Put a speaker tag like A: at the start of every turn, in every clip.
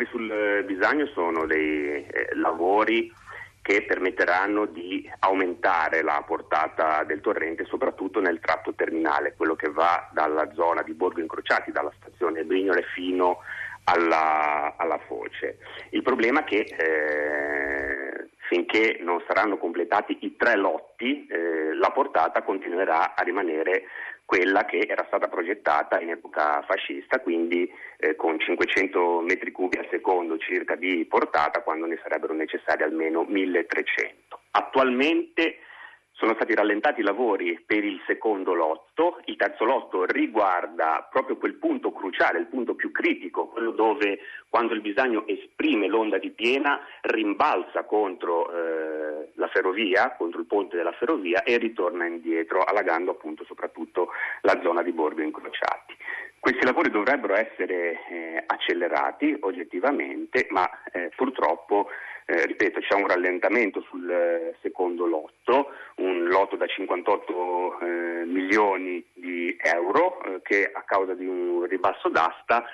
A: lavori sul bisagno sono dei eh, lavori che permetteranno di aumentare la portata del torrente soprattutto nel tratto terminale, quello che va dalla zona di Borgo Incrociati, dalla stazione Brignole fino alla, alla foce. Il problema è che eh, finché non saranno completati i tre lotti, eh, la portata continuerà a rimanere quella che era stata progettata in epoca fascista, quindi eh, con 500 metri cubi al secondo circa di portata, quando ne sarebbero necessari almeno 1300. Attualmente sono stati rallentati i lavori per il secondo lotto, il terzo lotto riguarda proprio quel punto cruciale, il punto più critico, quello dove quando il bisagno esprime l'onda di piena rimbalza contro eh, la ferrovia, contro il ponte della ferrovia e ritorna indietro, allagando appunto soprattutto la zona di Borgo Incrociati. Questi lavori dovrebbero essere eh, accelerati oggettivamente, ma eh, purtroppo eh, ripeto, c'è un rallentamento sul eh, secondo lotto, un lotto da 58 eh, milioni di euro eh, che a causa di un ribasso d'asta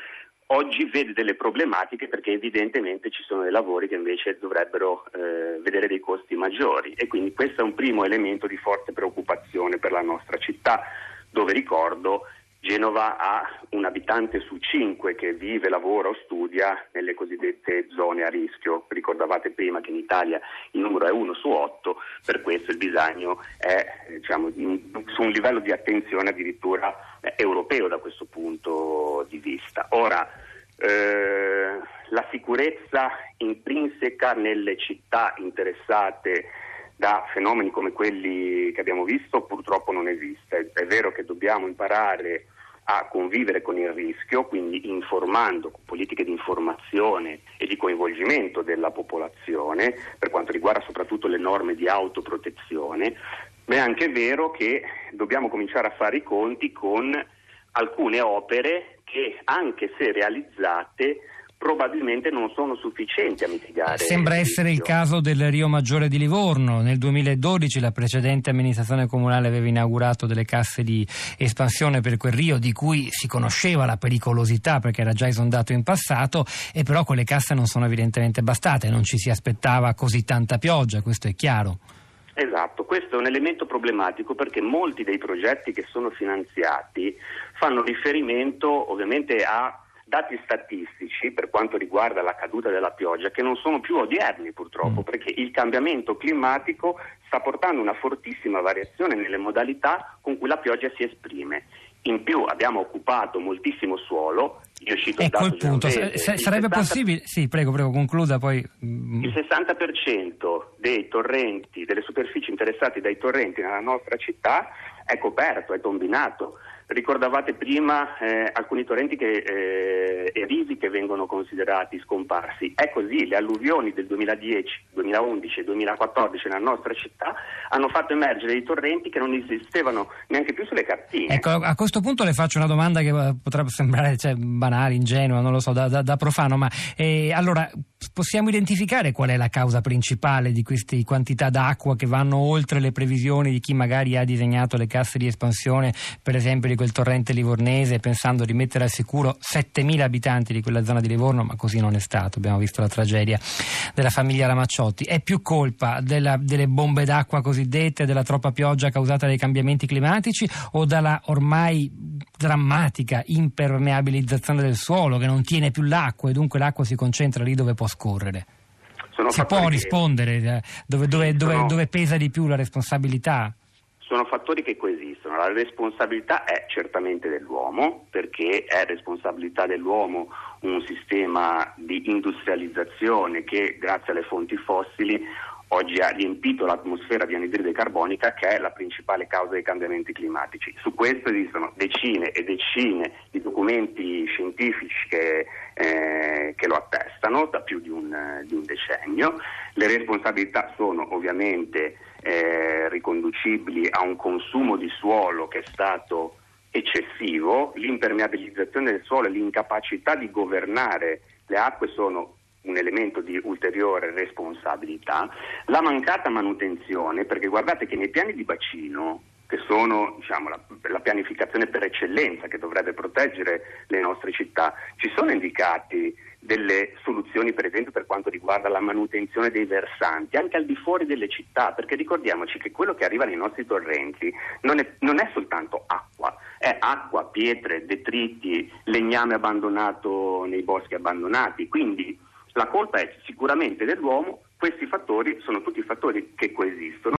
A: oggi vede delle problematiche perché evidentemente ci sono dei lavori che invece dovrebbero eh, vedere dei costi maggiori. E quindi questo è un primo elemento di forte preoccupazione per la nostra città dove ricordo Genova ha un abitante su cinque che vive, lavora o studia nelle cosiddette zone a rischio. Ricordavate prima che in Italia il numero è uno su otto, per questo il bisogno è diciamo, su un livello di attenzione addirittura eh, europeo da questo punto di vista. Ora, eh, la sicurezza intrinseca nelle città interessate da fenomeni come quelli che abbiamo visto purtroppo non esiste. È vero che dobbiamo imparare a convivere con il rischio, quindi informando con politiche di informazione e di coinvolgimento della popolazione per quanto riguarda soprattutto le norme di autoprotezione, ma è anche vero che dobbiamo cominciare a fare i conti con alcune opere che anche se realizzate probabilmente non sono sufficienti a mitigare.
B: Sembra
A: il
B: essere il caso del Rio Maggiore di Livorno. Nel 2012 la precedente amministrazione comunale aveva inaugurato delle casse di espansione per quel rio di cui si conosceva la pericolosità perché era già esondato in passato e però quelle casse non sono evidentemente bastate, non ci si aspettava così tanta pioggia, questo è chiaro.
A: Esatto, questo è un elemento problematico perché molti dei progetti che sono finanziati fanno riferimento ovviamente a dati statistici per quanto riguarda la caduta della pioggia che non sono più odierni purtroppo
B: Mm.
A: perché il cambiamento climatico sta portando una fortissima variazione nelle modalità con cui la pioggia si esprime. In più abbiamo occupato moltissimo suolo, io cito
B: Ecco il punto.
A: il
B: sarebbe
A: 60
B: possibile? Sì, prego, prego, concluda poi. mm,
A: il 60% dei torrenti, delle superfici interessate dai torrenti nella nostra città è coperto, è tombinato. Ricordavate prima eh, alcuni torrenti che, eh, e rivi che vengono considerati scomparsi. È così, le alluvioni del 2010, 2011 e 2014 nella nostra città hanno fatto emergere dei torrenti che non esistevano neanche più sulle cartine.
B: Ecco, a questo punto le faccio una domanda che eh, potrebbe sembrare cioè, banale, ingenua, non lo so, da, da- da profano, ma eh, allora possiamo identificare qual è la causa principale di queste quantità d'acqua che vanno oltre le previsioni di chi magari ha disegnato le casse di espansione, per esempio di quel torrente livornese, pensando di mettere al sicuro 7.000 abitanti di quella zona di Livorno, ma così non è stato, abbiamo visto la tragedia della famiglia Ramacciotti. È più colpa della- delle bombe d'acqua cosiddette, della troppa pioggia causata dai cambiamenti climatici o dalla ormai drammatica impermeabilizzazione del suolo che non tiene più l'acqua e dunque l'acqua si concentra lì dove può scorrere?
A: Sono
B: Si può
A: che-
B: rispondere eh, dove, dove- dove-
A: sono-
B: dove pesa di più la responsabilità?
A: Sono fattori che coesistono, la responsabilità è certamente dell'uomo, perché è responsabilità dell'uomo un sistema di industrializzazione che grazie alle fonti fossili oggi ha riempito l'atmosfera di anidride carbonica che è la principale causa dei cambiamenti climatici. Su questo esistono decine e decine di documenti scientifici che, eh, che lo attestano da più di un, di un decennio. Le responsabilità sono ovviamente eh, riconducibili a un consumo di suolo che è stato eccessivo, l'impermeabilizzazione del suolo e l'incapacità di governare le acque sono un elemento di ulteriore responsabilità, la mancata manutenzione, perché guardate che nei piani di bacino, che sono diciamo, la, la pianificazione per eccellenza che dovrebbe proteggere le nostre città, ci sono indicati delle soluzioni per esempio per quanto riguarda la manutenzione dei versanti, anche al di fuori delle città, perché ricordiamoci che quello che arriva nei nostri torrenti non è, non è soltanto acqua, è acqua, pietre, detriti, legname abbandonato nei boschi abbandonati, quindi la colpa è sicuramente dell'uomo, questi fattori sono tutti fattori che coesistono.